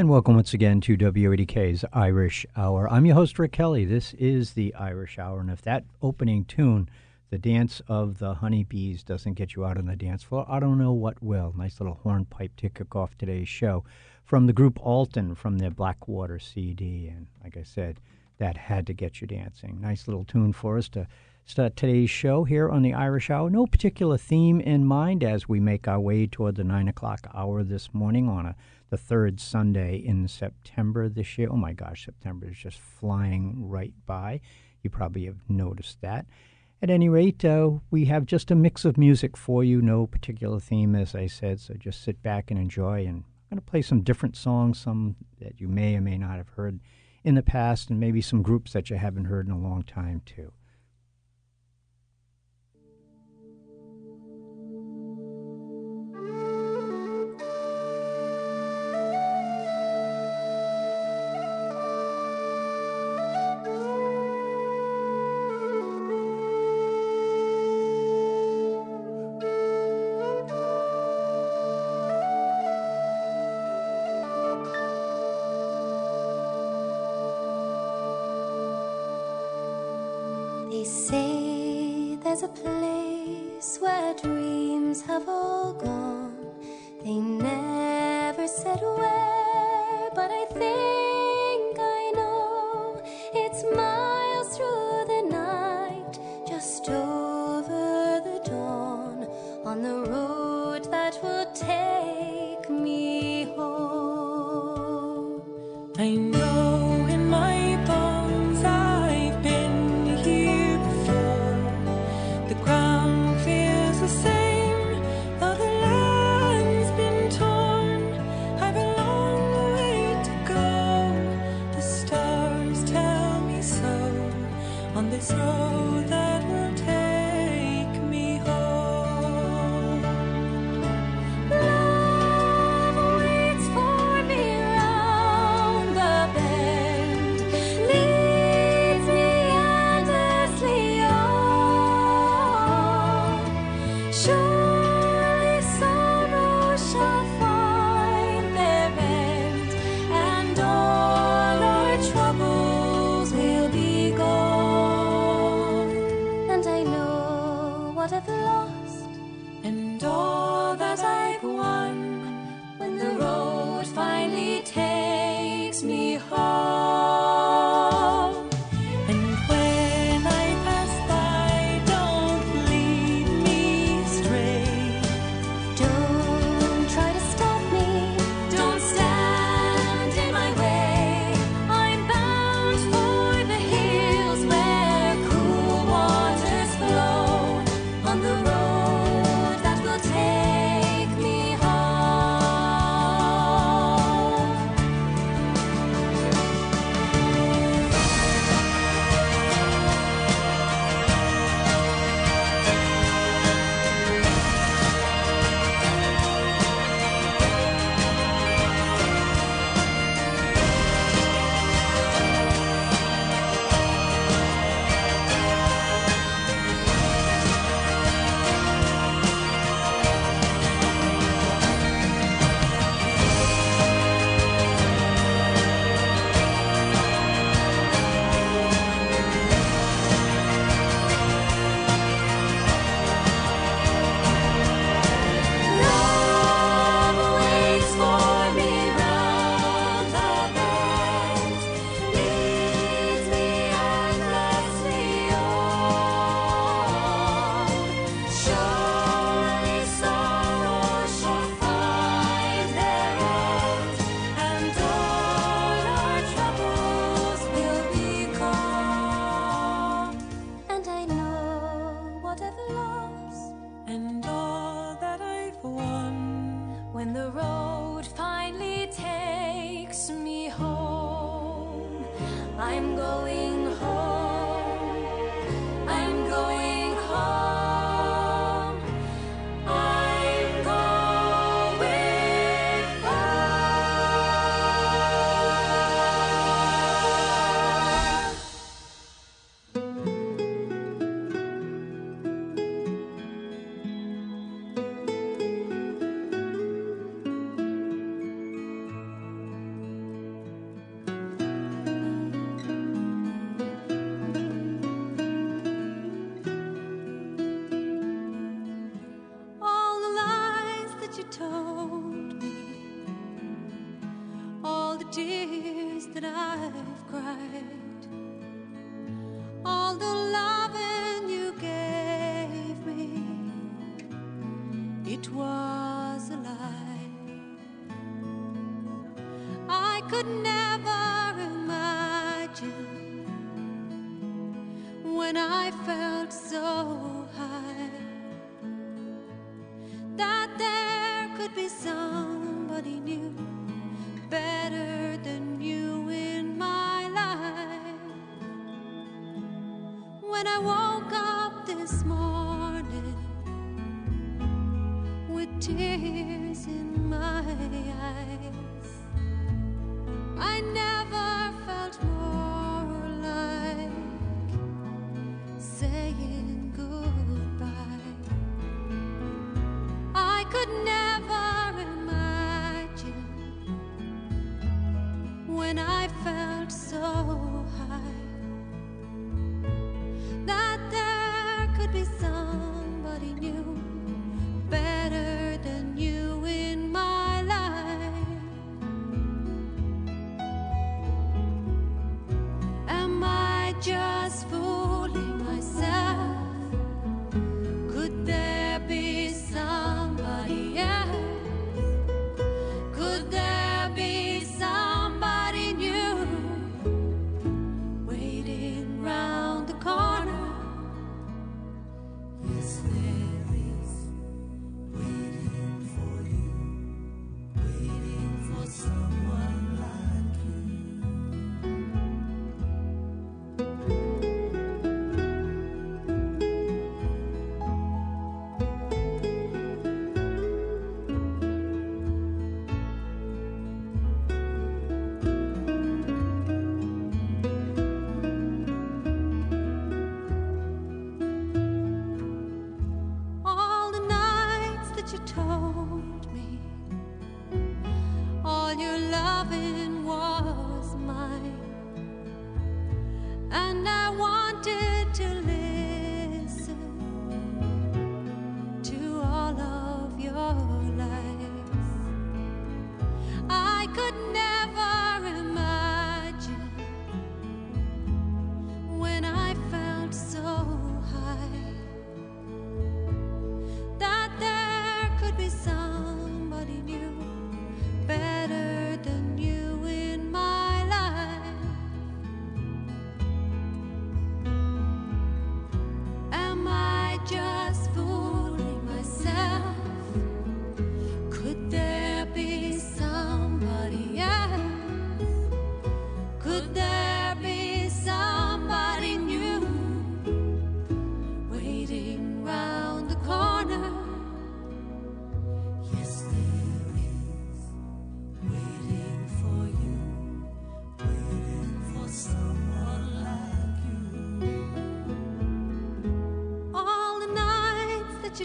And welcome once again to WADK's Irish Hour. I'm your host, Rick Kelly. This is the Irish Hour. And if that opening tune, The Dance of the Honeybees, doesn't get you out on the dance floor, I don't know what will. Nice little hornpipe to kick off today's show from the group Altan from their Blackwater CD. And like I said, that had to get you dancing. Nice little tune for us to start today's show here on the Irish Hour. No particular theme in mind as we make our way toward the 9 o'clock hour this morning on a the third Sunday in September this year. Oh my gosh, September is just flying right by. You probably have noticed that. At any rate, uh, we have just a mix of music for you, no particular theme, as I said, so just sit back and enjoy. And I'm going to play some different songs, some that you may or may not have heard in the past, and maybe some groups that you haven't heard in a long time, too. I know.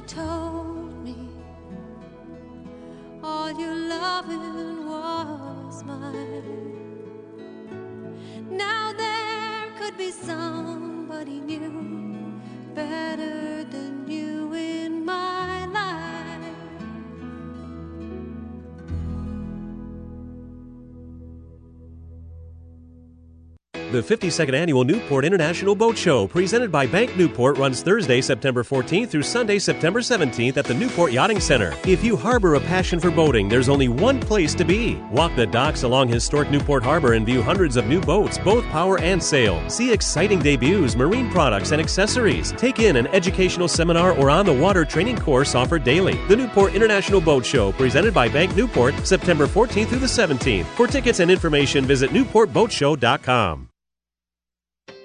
Told me, all your love was The 52nd Annual Newport International Boat Show, presented by Bank Newport, runs Thursday, September 14th through Sunday, September 17th at the Newport Yachting Center. If you harbor a passion for boating, there's only one place to be. Walk the docks along historic Newport Harbor and view hundreds of new boats, both power and sail. See exciting debuts, marine products, and accessories. Take in an educational seminar or on the water training course offered daily. The Newport International Boat Show, presented by Bank Newport, September 14th through the 17th. For tickets and information, visit newportboatshow.com.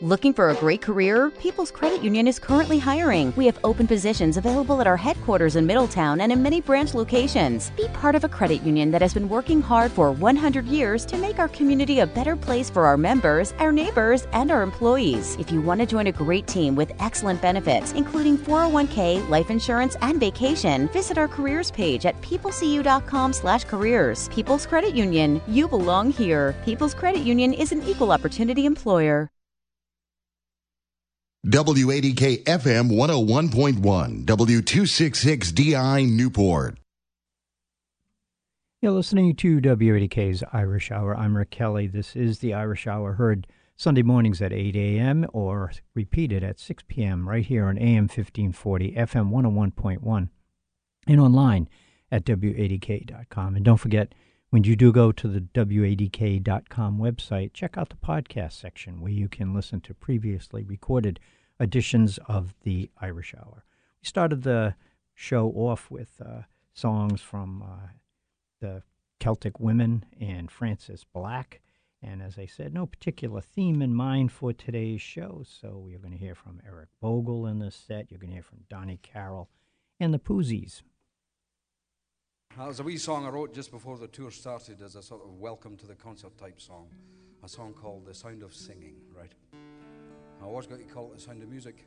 Looking for a great career? People's Credit Union is currently hiring. We have open positions available at our headquarters in Middletown and in many branch locations. Be part of a credit union that has been working hard for 100 years to make our community a better place for our members, our neighbors, and our employees. If you want to join a great team with excellent benefits, including 401k, life insurance, and vacation, visit our careers page at peoplecu.com/careers. People's Credit Union, you belong here. People's Credit Union is an equal opportunity employer. WADK FM 101.1, W266DI Newport. You're listening to WADK's Irish Hour. I'm Rick Kelly. This is the Irish Hour, heard Sunday mornings at 8 a.m. or repeated at 6 p.m. right here on AM 1540, FM 101.1, and online at WADK.com. And don't forget, when you do go to the WADK.com website, check out the podcast section where you can listen to previously recorded editions of the Irish Hour. We started the show off with uh, songs from uh, the Celtic Women and Frances Black. And as I said, no particular theme in mind for today's show. So you're going to hear from Eric Bogle in this set. You're going to hear from Donie Carroll and the Poozies. That was a wee song I wrote just before the tour started as a sort of welcome to the concert type song. A song called The Sound of Singing, right? I always got to call it The Sound of Music.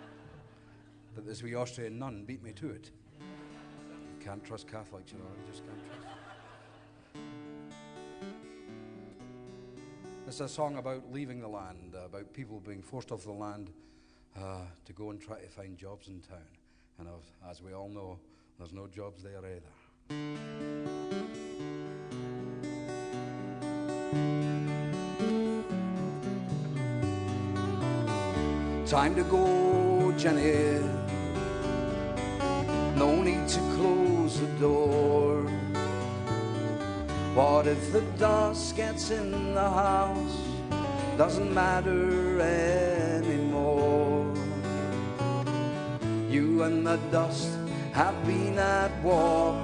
but this wee Austrian nun beat me to it. You can't trust Catholics, you know, you just can't trust. It's a song about leaving the land, about people being forced off the land uh, to go and try to find jobs in town. And of- as we all know, there's no jobs there either. Time to go, Jenny. No need to close the door. What if the dust gets in the house? Doesn't matter anymore. You and the dust have been at war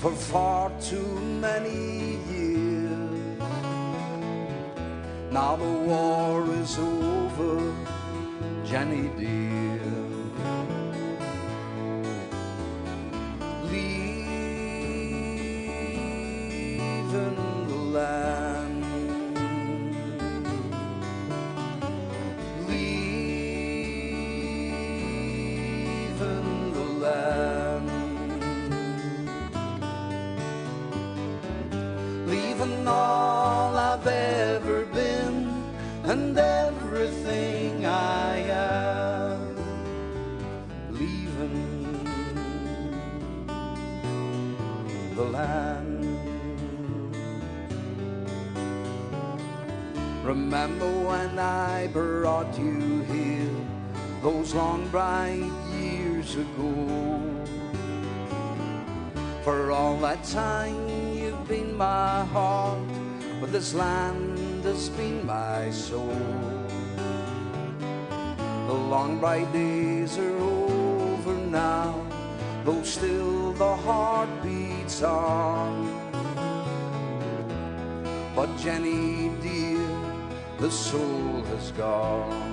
for far too many years. Now the war is over, Jenny dear. I brought you here those long bright years ago? For all that time you've been my heart, but this land has been my soul. The long bright days are over now, though still the heart beats on. But Jenny dear, the soul has gone.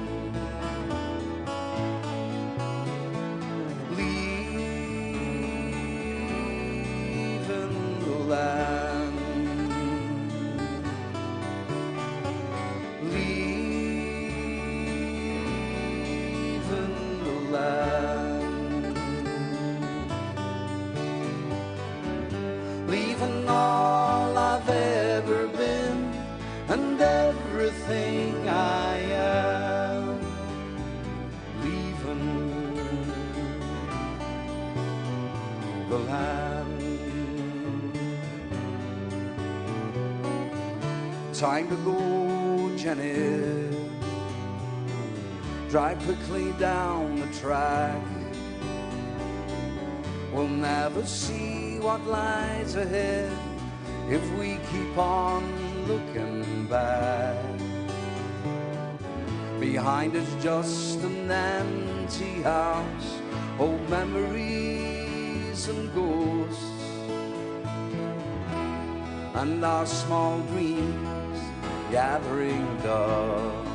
Time to go, Jenny. Drive quickly down the track. We'll never see what lies ahead if we keep on looking back. Behind us, just an empty house, old memories and ghosts, and our small dreams gathering dust.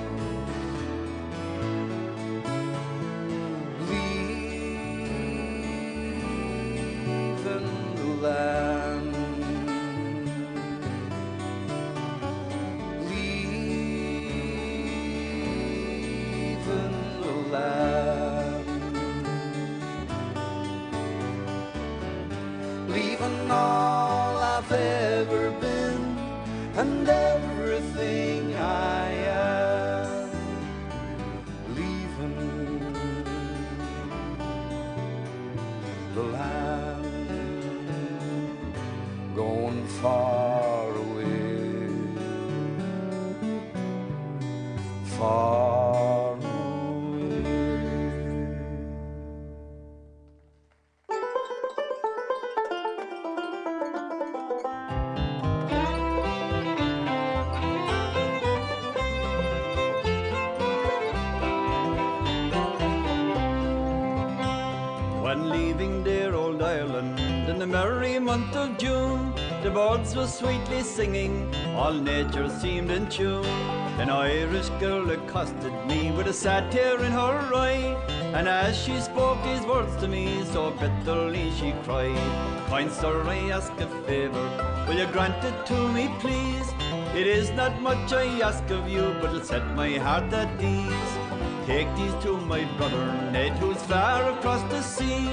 The far away. Far singing, all nature seemed in tune. An Irish girl accosted me with a sad tear in her eye, and as she spoke these words to me, so bitterly she cried, Kind sir, I ask a favour, will you grant it to me, please? It is not much I ask of you, but it'll set my heart at ease. Take these to my brother Ned, who's far across the sea.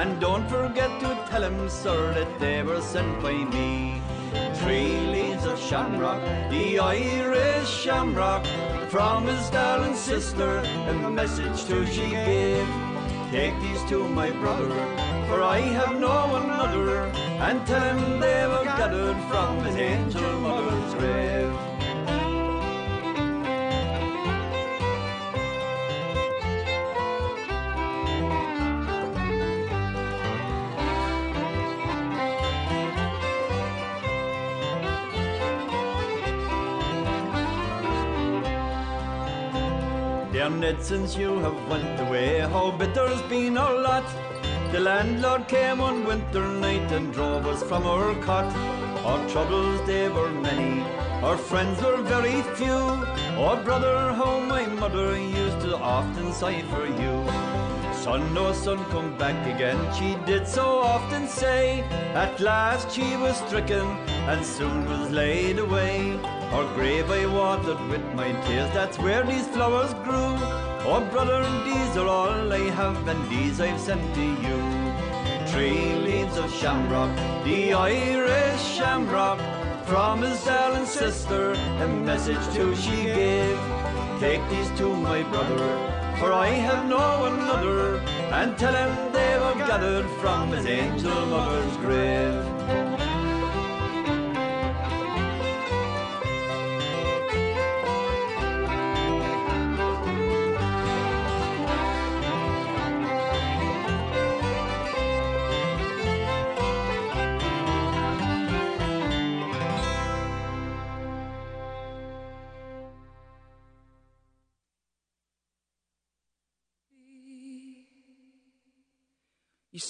And don't forget to tell him, sir, that they were sent by me. Three leaves of shamrock, the Irish shamrock, from his darling sister, and the message to she gave. Take these to my brother, for I have no one other, and tell him they were gathered from his angel mother's grave. Since you have went away, how bitter's been our lot. The landlord came one winter night and drove us from our cot. Our troubles they were many, our friends were very few. Oh brother, how my mother used to often sigh for you. Son, no son, come back again, she did so often say. At last she was stricken and soon was laid away. Her grave I watered with my tears, that's where these flowers grew. Oh brother, these are all I have and these I've sent to you. Three leaves of shamrock, the Irish shamrock, from his darling sister, a message to she gave. Take these to my brother, for I have no one other, and tell him they were gathered from his angel mother's grave.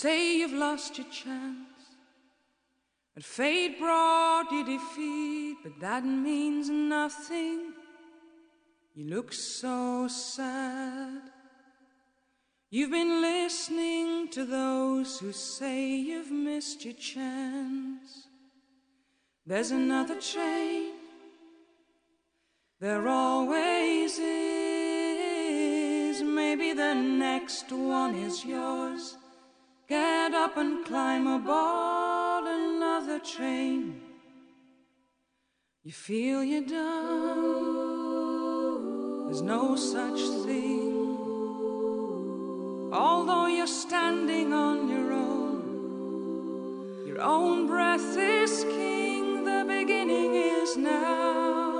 Say you've lost your chance, but fate brought you defeat, but that means nothing. You look so sad. You've been listening to those who say you've missed your chance. There's another train. There always is. Maybe the next one is yours. Get up and climb aboard another train. You feel you're done. There's no such thing. Although you're standing on your own, your own breath is king. The beginning is now.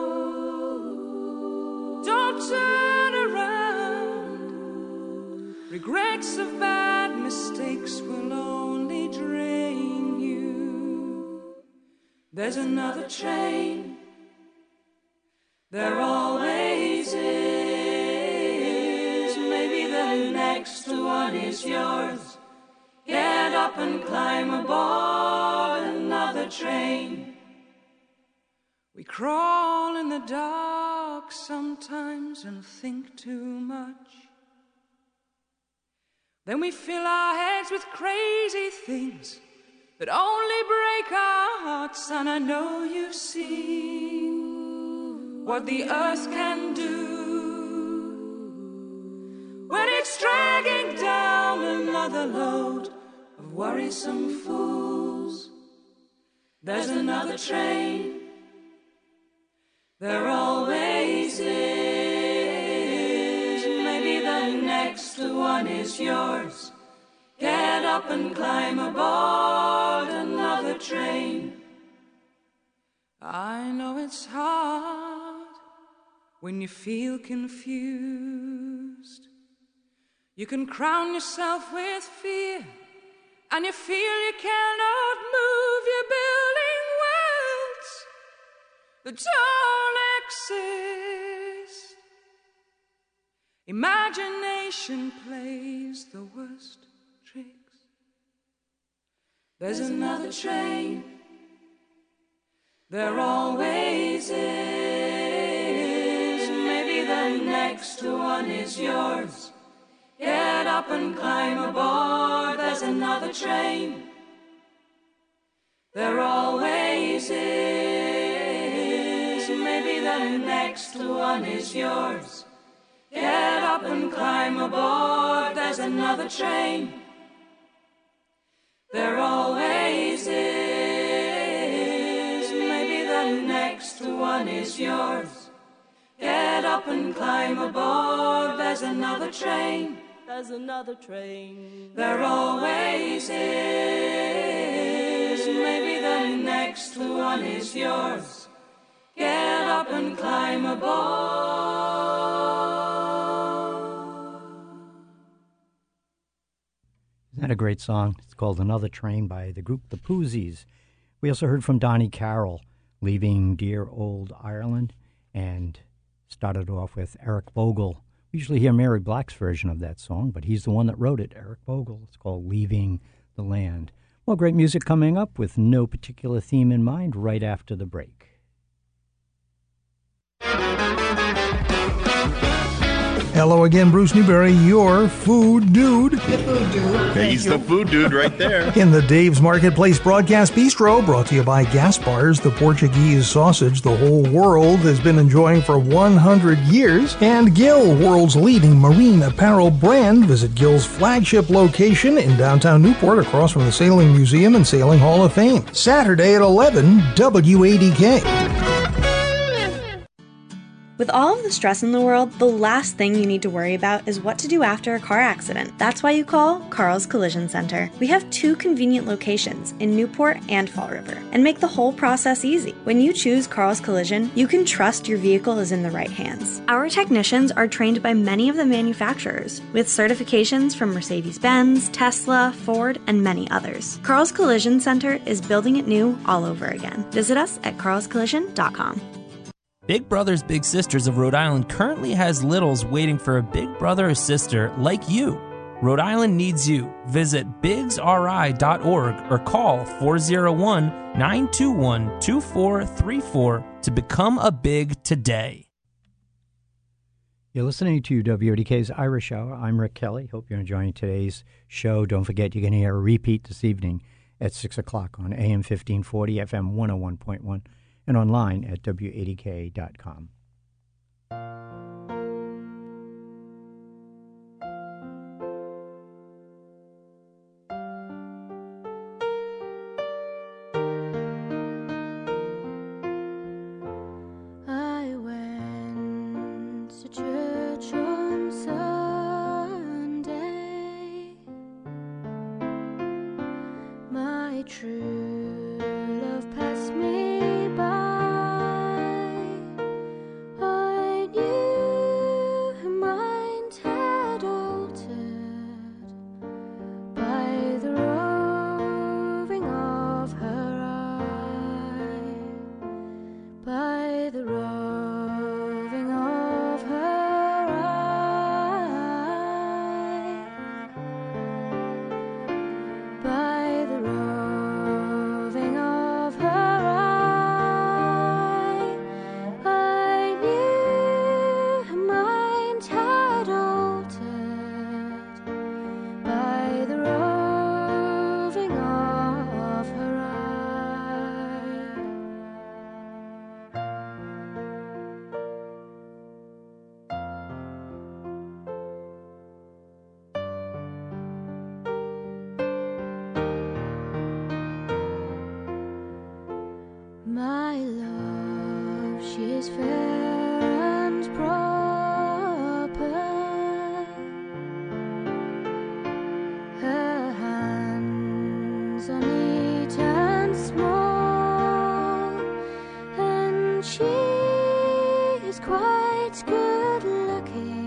Don't turn around. Regrets of bad mistakes will only drain you. There's another train. There always is. Maybe the next one is yours. Get up and climb aboard another train. We crawl in the dark sometimes and think too much. Then we fill our heads with crazy things that only break our hearts. And I know you've seen what the earth can do when it's dragging down another load of worrisome fools. There's another train. There always is. Next one is yours. Get up and climb aboard another train. I know it's hard when you feel confused. You can crown yourself with fear, and you feel you cannot move. You're building worlds that don't exist. Imagination plays the worst tricks. There's another train. There always is. Maybe the next one is yours. Get up and climb aboard. There's another train. There always is. Maybe the next one is yours. Get up and climb aboard. There's another train. There always is. Maybe the next one is yours. Get up and climb aboard. There's another train. There's another train. There always is. Maybe the next one is yours. Get up and climb aboard. That a great song? It's called Another Train by the group The Poozies. We also heard from Donie Carroll, leaving dear old Ireland, and started off with Eric Bogle. We usually hear Mary Black's version of that song, but he's the one that wrote it, Eric Bogle. It's called Leaving the Land. Well, great music coming up with no particular theme in mind right after the break. Hello again, Bruce Newbury, your food dude. He's the food dude right there. In the Dave's Marketplace Broadcast Bistro, brought to you by Gaspar's, the Portuguese sausage the whole world has been enjoying for 100 years, and Gill, world's leading marine apparel brand. Visit Gill's flagship location in downtown Newport, across from the Sailing Museum and Sailing Hall of Fame. Saturday at 11, WADK. With all of the stress in the world, the last thing you need to worry about is what to do after a car accident. That's why you call Carl's Collision Center. We have two convenient locations in Newport and Fall River and make the whole process easy. When you choose Carl's Collision, you can trust your vehicle is in the right hands. Our technicians are trained by many of the manufacturers with certifications from Mercedes Benz, Tesla, Ford, and many others. Carl's Collision Center is building it new all over again. Visit us at carlscollision.com. Big Brothers Big Sisters of Rhode Island currently has littles waiting for a big brother or sister like you. Rhode Island needs you. Visit bigsri.org or call 401 921 2434 to become a big today. You're listening to WADK's Irish Hour. I'm Rick Kelly. Hope you're enjoying today's show. Don't forget, going to hear a repeat this evening at 6 o'clock on AM 1540, FM 101.1 and online at WADK.com. quite good looking.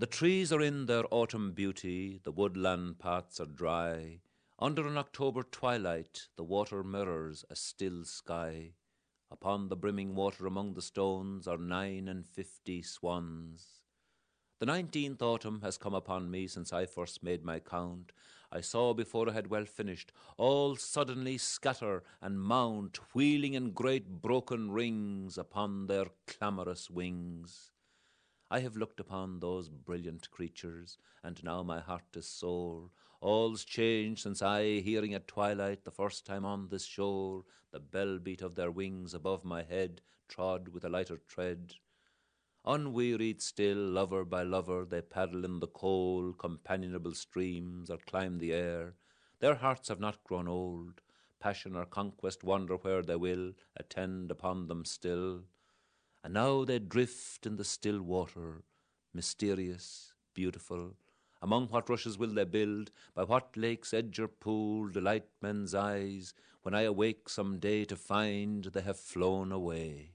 The trees are in their autumn beauty, the woodland paths are dry. Under an October twilight, the water mirrors a still sky. Upon the brimming water among the stones are nine and fifty swans. The nineteenth autumn has come upon me since I first made my count. I saw before I had well finished all suddenly scatter and mount, wheeling in great broken rings upon their clamorous wings. I have looked upon those brilliant creatures, and now my heart is sore. All's changed since I, hearing at twilight the first time on this shore, the bell beat of their wings above my head, trod with a lighter tread. Unwearied still, lover by lover, they paddle in the cold, companionable streams, or climb the air. Their hearts have not grown old. Passion or conquest wander where they will, attend upon them still. And now they drift in the still water, mysterious, beautiful. Among what rushes will they build? By what lake's edge or pool delight men's eyes when I awake some day to find they have flown away?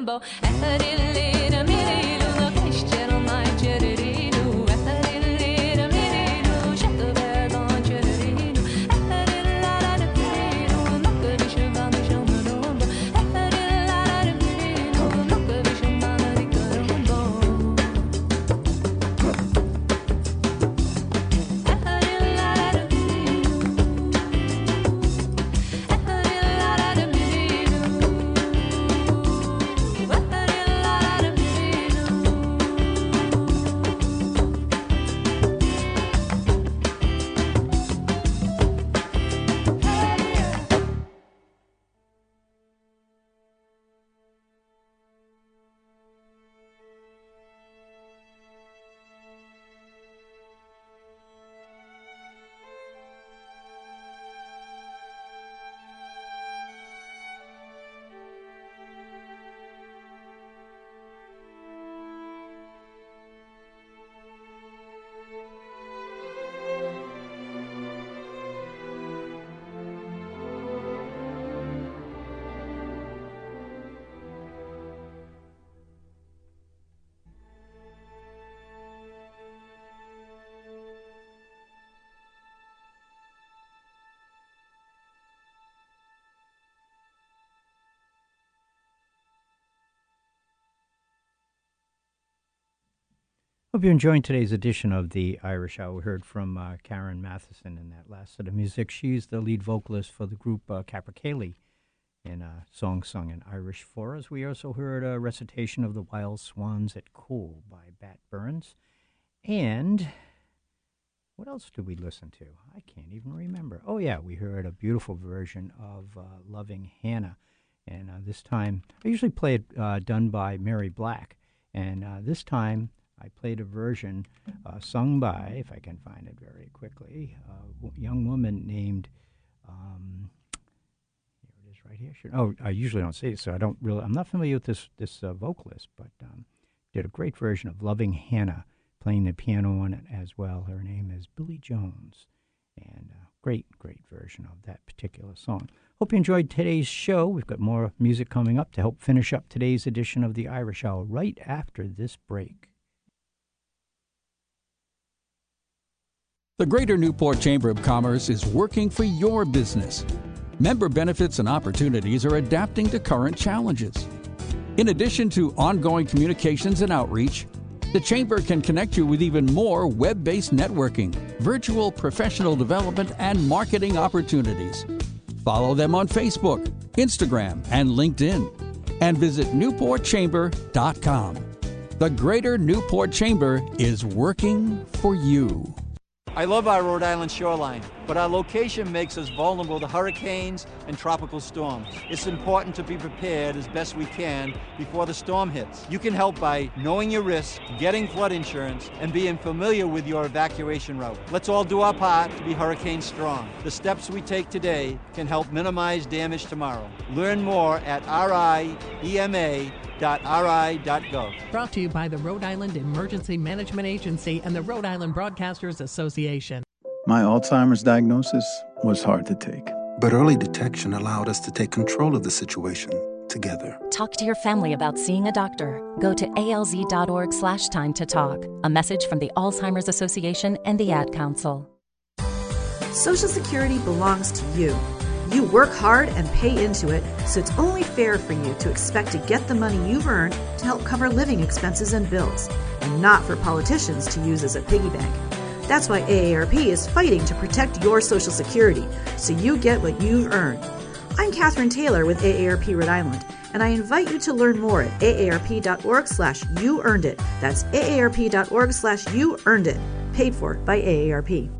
Ricorombo Eferillina Hope you're enjoying today's edition of the Irish Hour. We heard from uh, Karen Matheson in that last set of music. She's the lead vocalist for the group uh, Capercaillie in a song sung in Irish for us. We also heard a recitation of The Wild Swans at Coole by Bat Burns. And what else did we listen to? I can't even remember. Oh, yeah, we heard a beautiful version of uh, Loving Hannah. And uh, this time, I usually play it uh, done by Mary Black. And uh, this time, I played a version uh, sung by, if I can find it very quickly, a young woman named, um, here it is right here. Oh, I usually don't say it, so I don't really, I'm not familiar with this, this uh, vocalist, but um, did a great version of Loving Hannah, playing the piano on it as well. Her name is Billy Jones, and uh, great, great version of that particular song. Hope you enjoyed today's show. We've got more music coming up to help finish up today's edition of the Irish Hour right after this break. The Greater Newport Chamber of Commerce is working for your business. Member benefits and opportunities are adapting to current challenges. In addition to ongoing communications and outreach, the Chamber can connect you with even more web based networking, virtual professional development, and marketing opportunities. Follow them on Facebook, Instagram, and LinkedIn. And visit newportchamber.com. The Greater Newport Chamber is working for you. I love our Rhode Island shoreline, but our location makes us vulnerable to hurricanes and tropical storms. It's important to be prepared as best we can before the storm hits. You can help by knowing your risks, getting flood insurance, and being familiar with your evacuation route. Let's all do our part to be hurricane strong. The steps we take today can help minimize damage tomorrow. Learn more at riema.ri.gov. Brought to you by the Rhode Island Emergency Management Agency and the Rhode Island Broadcasters Association. My Alzheimer's diagnosis was hard to take. But early detection allowed us to take control of the situation together. Talk to your family about seeing a doctor. Go to alz.org slash time to talk. A message from the Alzheimer's Association and the Ad Council. Social Security belongs to you. You work hard and pay into it, so it's only fair for you to expect to get the money you've earned to help cover living expenses and bills, and not for politicians to use as a piggy bank. That's why AARP is fighting to protect your Social Security so you get what you've earned. I'm Katherine Taylor with AARP Rhode Island, and I invite you to learn more at aarp.org slash you earned it. That's aarp.org slash you earned it. Paid for by AARP.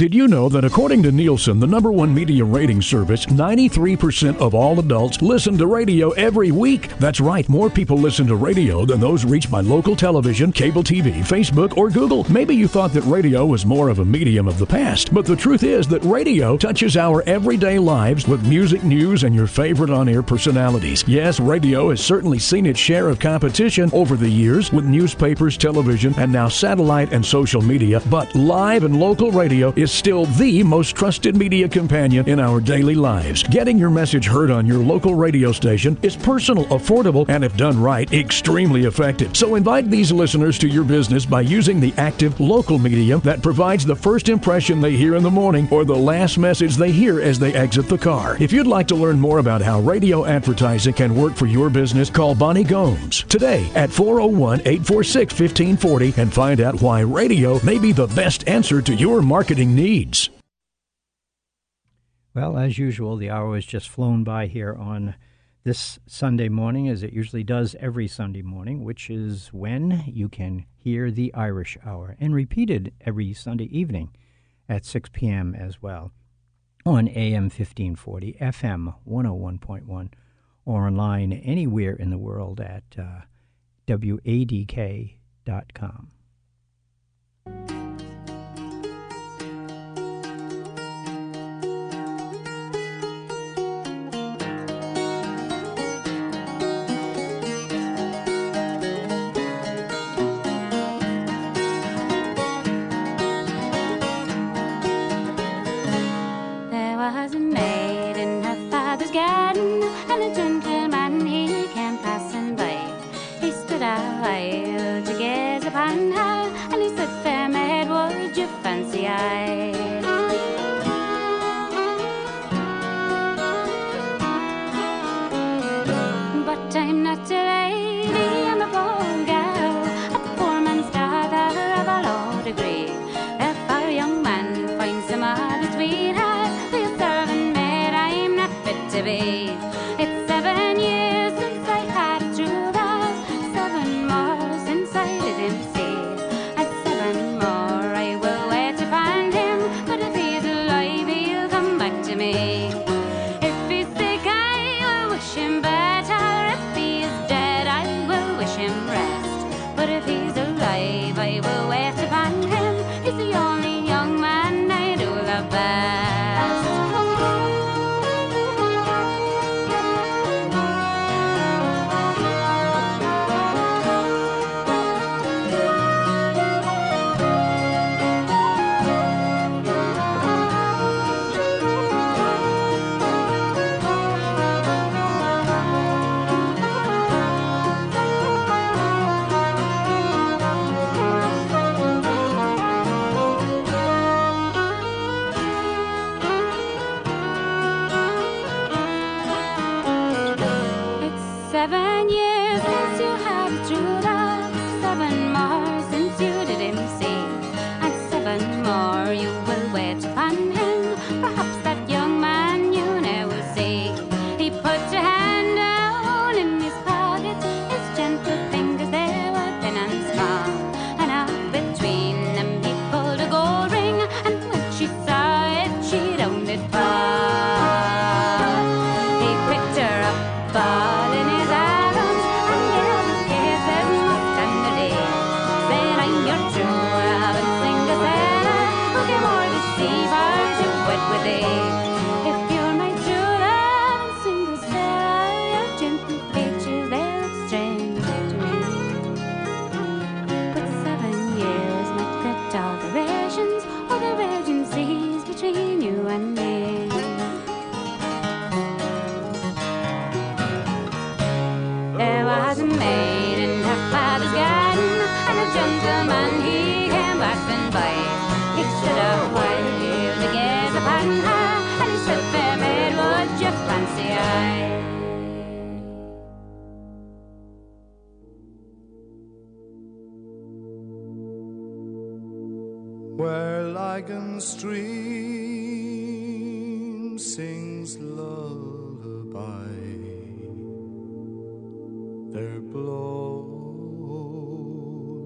Did you know that according to Nielsen, the number one media rating service, 93% of all adults listen to radio every week? That's right, more people listen to radio than those reached by local television, cable TV, Facebook, or Google. Maybe you thought that radio was more of a medium of the past, but the truth is that radio touches our everyday lives with music, news, and your favorite on air personalities. Yes, radio has certainly seen its share of competition over the years with newspapers, television, and now satellite and social media, but live and local radio is is still the most trusted media companion in our daily lives. Getting your message heard on your local radio station is personal, affordable, and if done right, extremely effective. So invite these listeners to your business by using the active local medium that provides the first impression they hear in the morning or the last message they hear as they exit the car. If you'd like to learn more about how radio advertising can work for your business, call Bonnie Gomes today at 401 846 1540 and find out why radio may be the best answer to your marketing needs. Well, as usual, the hour has just flown by here on this Sunday morning, as it usually does every Sunday morning, which is when you can hear the Irish Hour, and repeated every Sunday evening at 6 p.m. as well on AM 1540, FM 101.1, or online anywhere in the world at uh, wadk.com.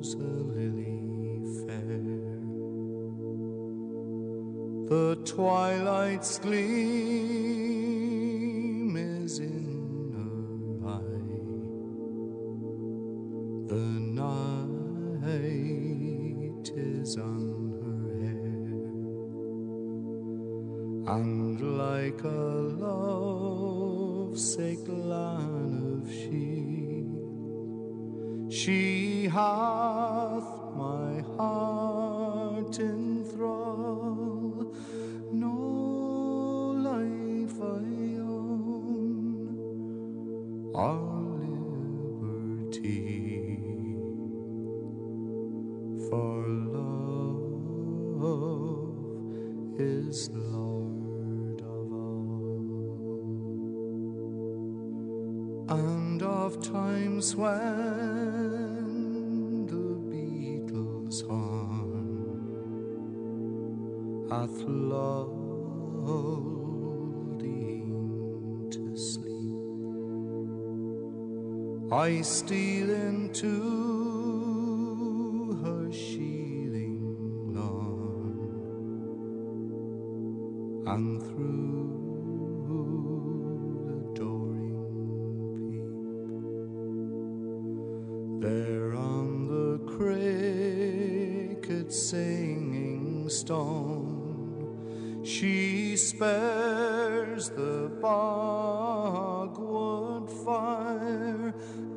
blows a lily fair. The twilight's gleam is in her eye. The night is on her hair, and like a lovesick lan of shield, she hath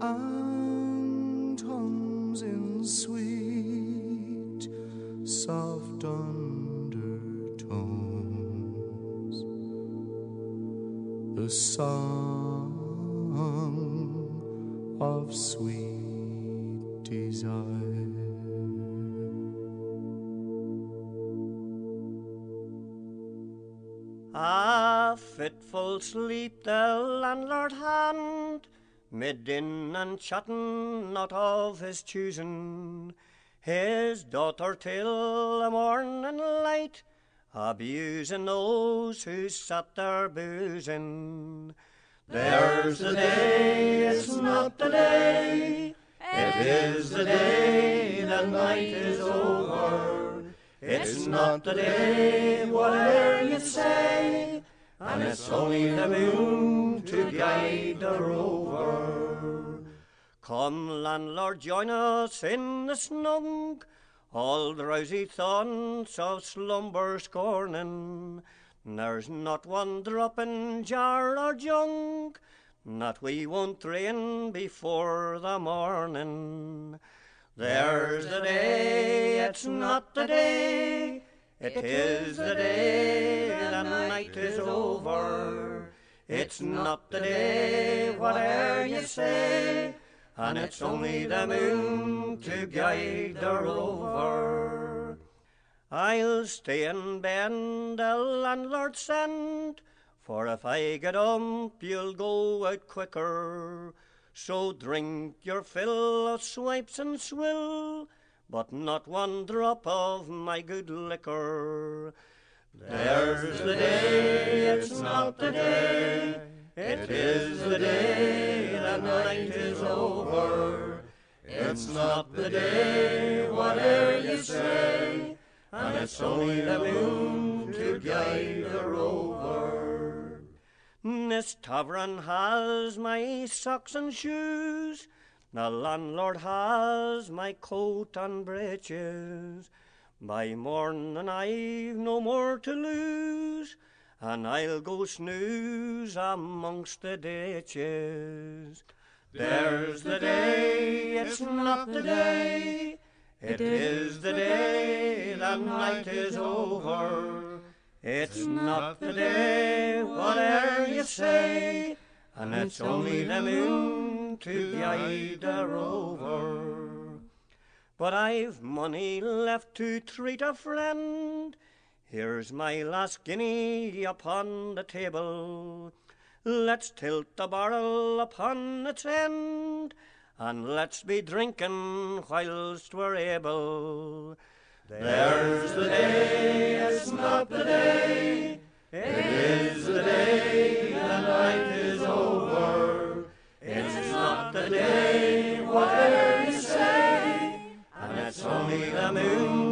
and hums in sweet, soft undertones the song of sweet desire. A fitful sleep the landlord hand, mid in and chatting not of his choosing, his daughter till the morning light, abusing those who sat there boozing. There's the day, it's not the day, it is the day, the night is over. It's not the day, whate'er you say, and it's only the moon to guide the rover. Come, landlord, join us in the snug, all drowsy thoughts of slumber scorning. There's not one drop in jar or junk that we won't drain before the morning. There's the day, it's not the day, it is the day, the night is over. It's not the day, whate'er you say, and it's only the moon to guide the rover. I'll stay and bend the landlord send, for if I get ump, you'll go out quicker. So drink your fill of swipes and swill, but not one drop of my good liquor. There's the day, it's not the day, it is the day, the night is over. It's not the day, whate'er you say, and it's only the moon to guide the rover. This tavern has my socks and shoes, the landlord has my coat and breeches. By morning I've no more to lose, and I'll go snooze amongst the ditches. There's the day, it's not the day, it is the day, the night is over. It's not the day, whate'er you say, and it's only the moon to guide the rover. But I've money left to treat a friend. Here's my last guinea upon the table. Let's tilt the barrel upon its end, and let's be drinking whilst we're able. There's the day, it's not the day, it is the day, not the day, whatever you say, and it's only the moon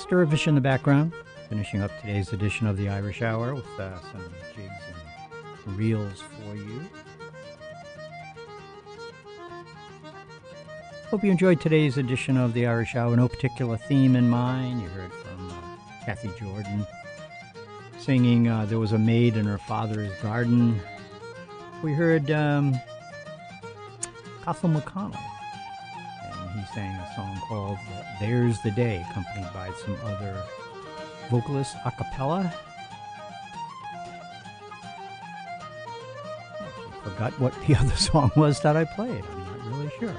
That's Dervish in the background, finishing up today's edition of the Irish Hour with uh, some jigs and reels for you. Hope you enjoyed today's edition of the Irish Hour. No particular theme in mind. You heard from uh, Cathy Jordan singing uh, There Was a Maid in Her Father's Garden. We heard um, McConnell, he sang a song called There's the Day, accompanied by some other vocalists a cappella. I forgot what the other song was that I played. I'm not really sure.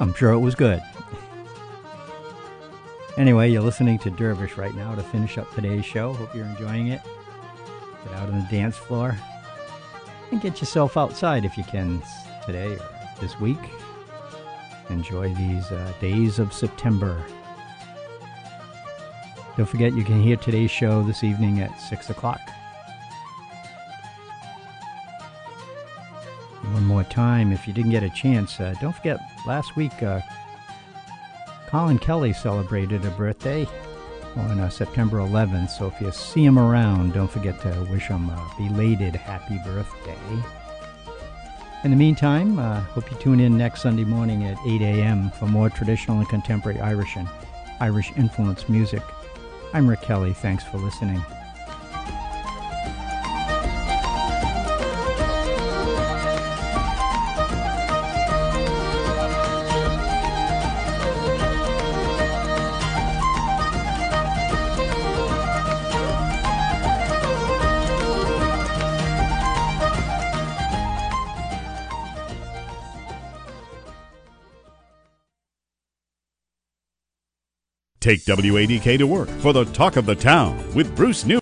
I'm sure it was good. anyway, you're listening to Dervish right now to finish up today's show. Hope you're enjoying it. Get out on the dance floor and get yourself outside if you can today or this week. Enjoy these uh, days of September. Don't forget you can hear today's show this evening at 6 o'clock. One more time, if you didn't get a chance, uh, don't forget last week uh, Colin Kelly celebrated a birthday on uh, September 11th. So if you see him around, don't forget to wish him a belated happy birthday. In the meantime, uh, hope you tune in next Sunday morning at 8 a.m. for more traditional and contemporary Irish and Irish influenced music. I'm Rick Kelly. Thanks for listening. Take WADK to work for the talk of the town with Bruce New.